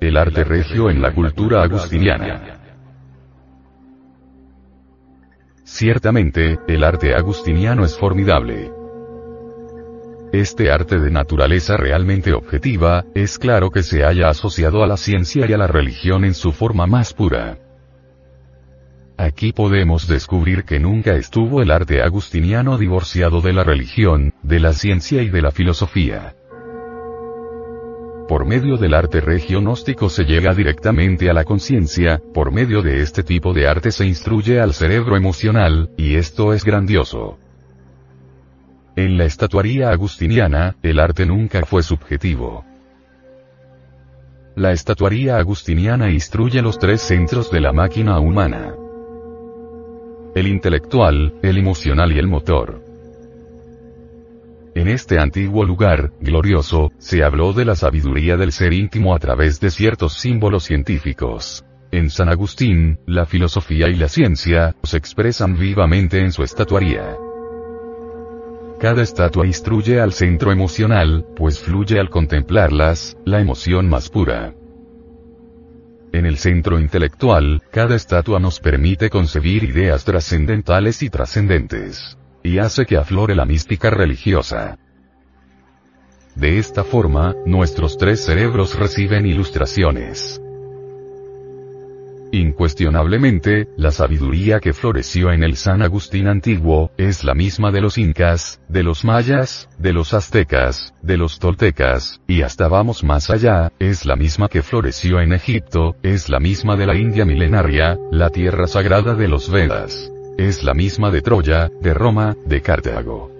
el arte regio en la cultura agustiniana. Ciertamente, el arte agustiniano es formidable. Este arte de naturaleza realmente objetiva, es claro que se haya asociado a la ciencia y a la religión en su forma más pura. Aquí podemos descubrir que nunca estuvo el arte agustiniano divorciado de la religión, de la ciencia y de la filosofía. Por medio del arte regio-gnóstico se llega directamente a la conciencia, por medio de este tipo de arte se instruye al cerebro emocional, y esto es grandioso. En la estatuaría agustiniana, el arte nunca fue subjetivo. La estatuaría agustiniana instruye los tres centros de la máquina humana. El intelectual, el emocional y el motor. En este antiguo lugar, glorioso, se habló de la sabiduría del ser íntimo a través de ciertos símbolos científicos. En San Agustín, la filosofía y la ciencia, se expresan vivamente en su estatuaría. Cada estatua instruye al centro emocional, pues fluye al contemplarlas, la emoción más pura. En el centro intelectual, cada estatua nos permite concebir ideas trascendentales y trascendentes y hace que aflore la mística religiosa. De esta forma, nuestros tres cerebros reciben ilustraciones. Incuestionablemente, la sabiduría que floreció en el San Agustín antiguo, es la misma de los incas, de los mayas, de los aztecas, de los toltecas, y hasta vamos más allá, es la misma que floreció en Egipto, es la misma de la India milenaria, la tierra sagrada de los Vedas es la misma de Troya, de Roma, de Cartago.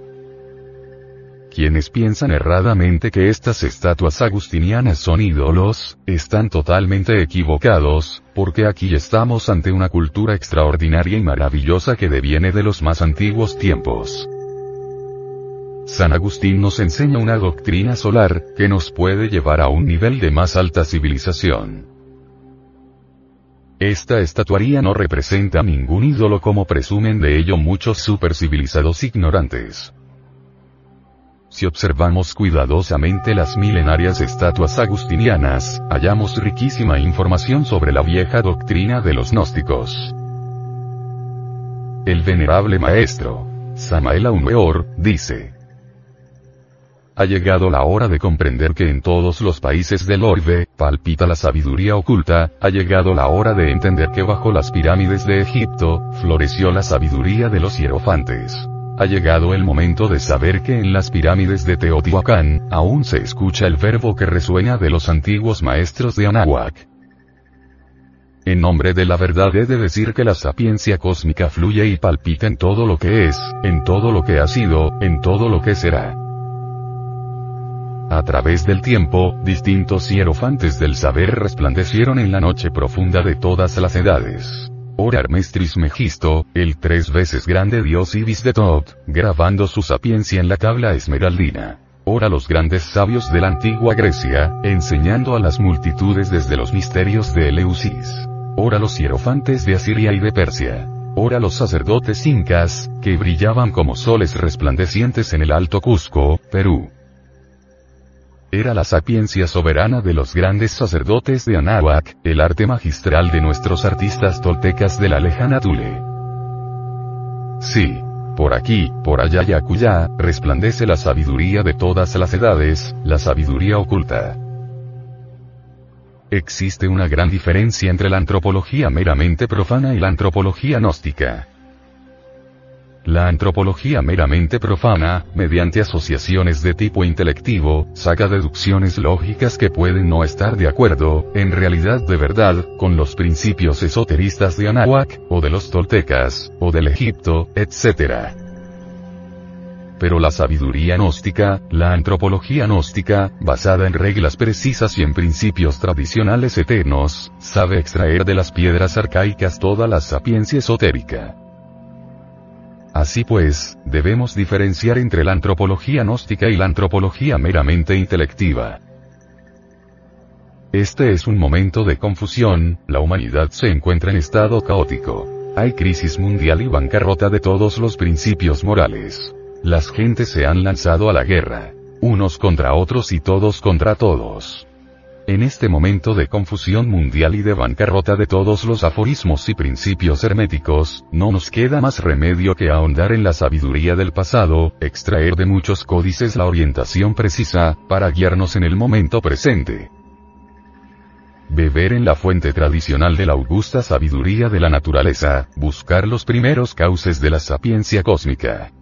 Quienes piensan erradamente que estas estatuas agustinianas son ídolos, están totalmente equivocados, porque aquí estamos ante una cultura extraordinaria y maravillosa que deviene de los más antiguos tiempos. San Agustín nos enseña una doctrina solar, que nos puede llevar a un nivel de más alta civilización. Esta estatuaría no representa ningún ídolo como presumen de ello muchos supercivilizados ignorantes. Si observamos cuidadosamente las milenarias estatuas agustinianas, hallamos riquísima información sobre la vieja doctrina de los gnósticos. El venerable maestro, Samael Aumeor, dice, ha llegado la hora de comprender que en todos los países del orbe, palpita la sabiduría oculta, ha llegado la hora de entender que bajo las pirámides de Egipto, floreció la sabiduría de los hierofantes. Ha llegado el momento de saber que en las pirámides de Teotihuacán, aún se escucha el verbo que resuena de los antiguos maestros de Anahuac. En nombre de la verdad he de decir que la sapiencia cósmica fluye y palpita en todo lo que es, en todo lo que ha sido, en todo lo que será. A través del tiempo, distintos hierofantes del saber resplandecieron en la noche profunda de todas las edades. Orar Mestris Megisto, el tres veces grande dios Ibis de Tot, grabando su sapiencia en la tabla esmeraldina. Ora los grandes sabios de la antigua Grecia, enseñando a las multitudes desde los misterios de Eleusis. Ora los hierofantes de Asiria y de Persia. Ora los sacerdotes incas, que brillaban como soles resplandecientes en el Alto Cusco, Perú. Era la sapiencia soberana de los grandes sacerdotes de Anáhuac, el arte magistral de nuestros artistas toltecas de la lejana Tule. Sí. Por aquí, por allá y acullá, resplandece la sabiduría de todas las edades, la sabiduría oculta. Existe una gran diferencia entre la antropología meramente profana y la antropología gnóstica. La antropología meramente profana, mediante asociaciones de tipo intelectivo, saca deducciones lógicas que pueden no estar de acuerdo, en realidad de verdad, con los principios esoteristas de Anahuac, o de los toltecas, o del Egipto, etc. Pero la sabiduría gnóstica, la antropología gnóstica, basada en reglas precisas y en principios tradicionales eternos, sabe extraer de las piedras arcaicas toda la sapiencia esotérica. Así pues, debemos diferenciar entre la antropología gnóstica y la antropología meramente intelectiva. Este es un momento de confusión, la humanidad se encuentra en estado caótico. Hay crisis mundial y bancarrota de todos los principios morales. Las gentes se han lanzado a la guerra. Unos contra otros y todos contra todos. En este momento de confusión mundial y de bancarrota de todos los aforismos y principios herméticos, no nos queda más remedio que ahondar en la sabiduría del pasado, extraer de muchos códices la orientación precisa, para guiarnos en el momento presente. Beber en la fuente tradicional de la augusta sabiduría de la naturaleza, buscar los primeros cauces de la sapiencia cósmica.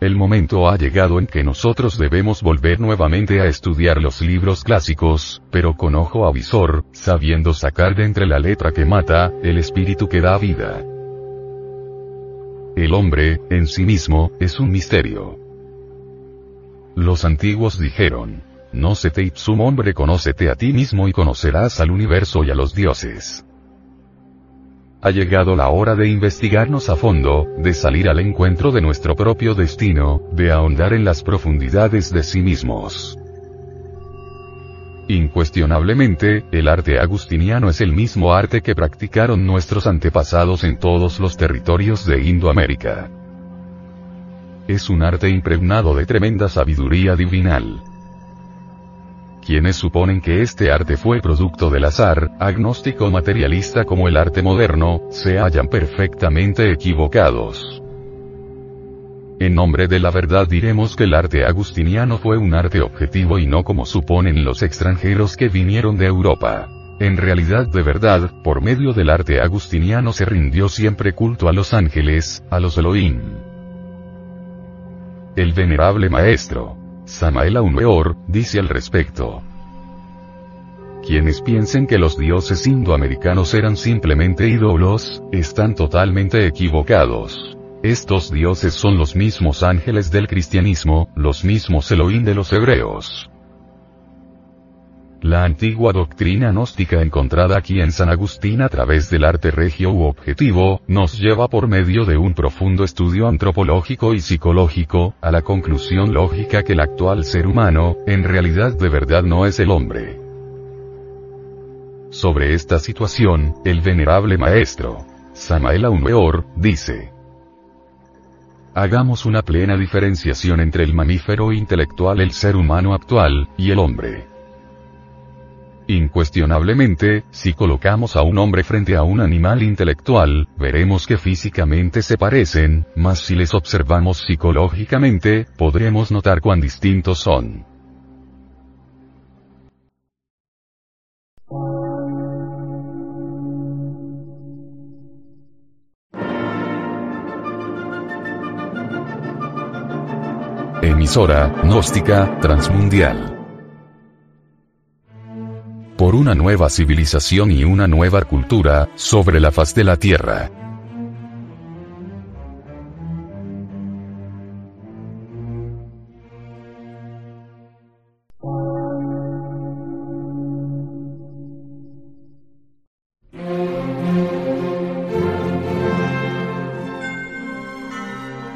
El momento ha llegado en que nosotros debemos volver nuevamente a estudiar los libros clásicos, pero con ojo avisor, sabiendo sacar de entre la letra que mata, el espíritu que da vida. El hombre, en sí mismo, es un misterio. Los antiguos dijeron, no se te ipsum hombre conócete a ti mismo y conocerás al universo y a los dioses. Ha llegado la hora de investigarnos a fondo, de salir al encuentro de nuestro propio destino, de ahondar en las profundidades de sí mismos. Incuestionablemente, el arte agustiniano es el mismo arte que practicaron nuestros antepasados en todos los territorios de Indoamérica. Es un arte impregnado de tremenda sabiduría divinal quienes suponen que este arte fue producto del azar, agnóstico materialista como el arte moderno, se hallan perfectamente equivocados. En nombre de la verdad diremos que el arte agustiniano fue un arte objetivo y no como suponen los extranjeros que vinieron de Europa. En realidad de verdad, por medio del arte agustiniano se rindió siempre culto a los ángeles, a los Elohim. El venerable maestro, Samael Aumeor, dice al respecto. Quienes piensen que los dioses indoamericanos eran simplemente ídolos, están totalmente equivocados. Estos dioses son los mismos ángeles del cristianismo, los mismos Elohim de los hebreos. La antigua doctrina gnóstica encontrada aquí en San Agustín a través del arte regio u objetivo, nos lleva por medio de un profundo estudio antropológico y psicológico, a la conclusión lógica que el actual ser humano, en realidad de verdad no es el hombre. Sobre esta situación, el venerable maestro, Samael Aumeor, dice, Hagamos una plena diferenciación entre el mamífero intelectual el ser humano actual, y el hombre. Incuestionablemente, si colocamos a un hombre frente a un animal intelectual, veremos que físicamente se parecen, mas si les observamos psicológicamente, podremos notar cuán distintos son. Emisora, gnóstica, transmundial una nueva civilización y una nueva cultura, sobre la faz de la Tierra.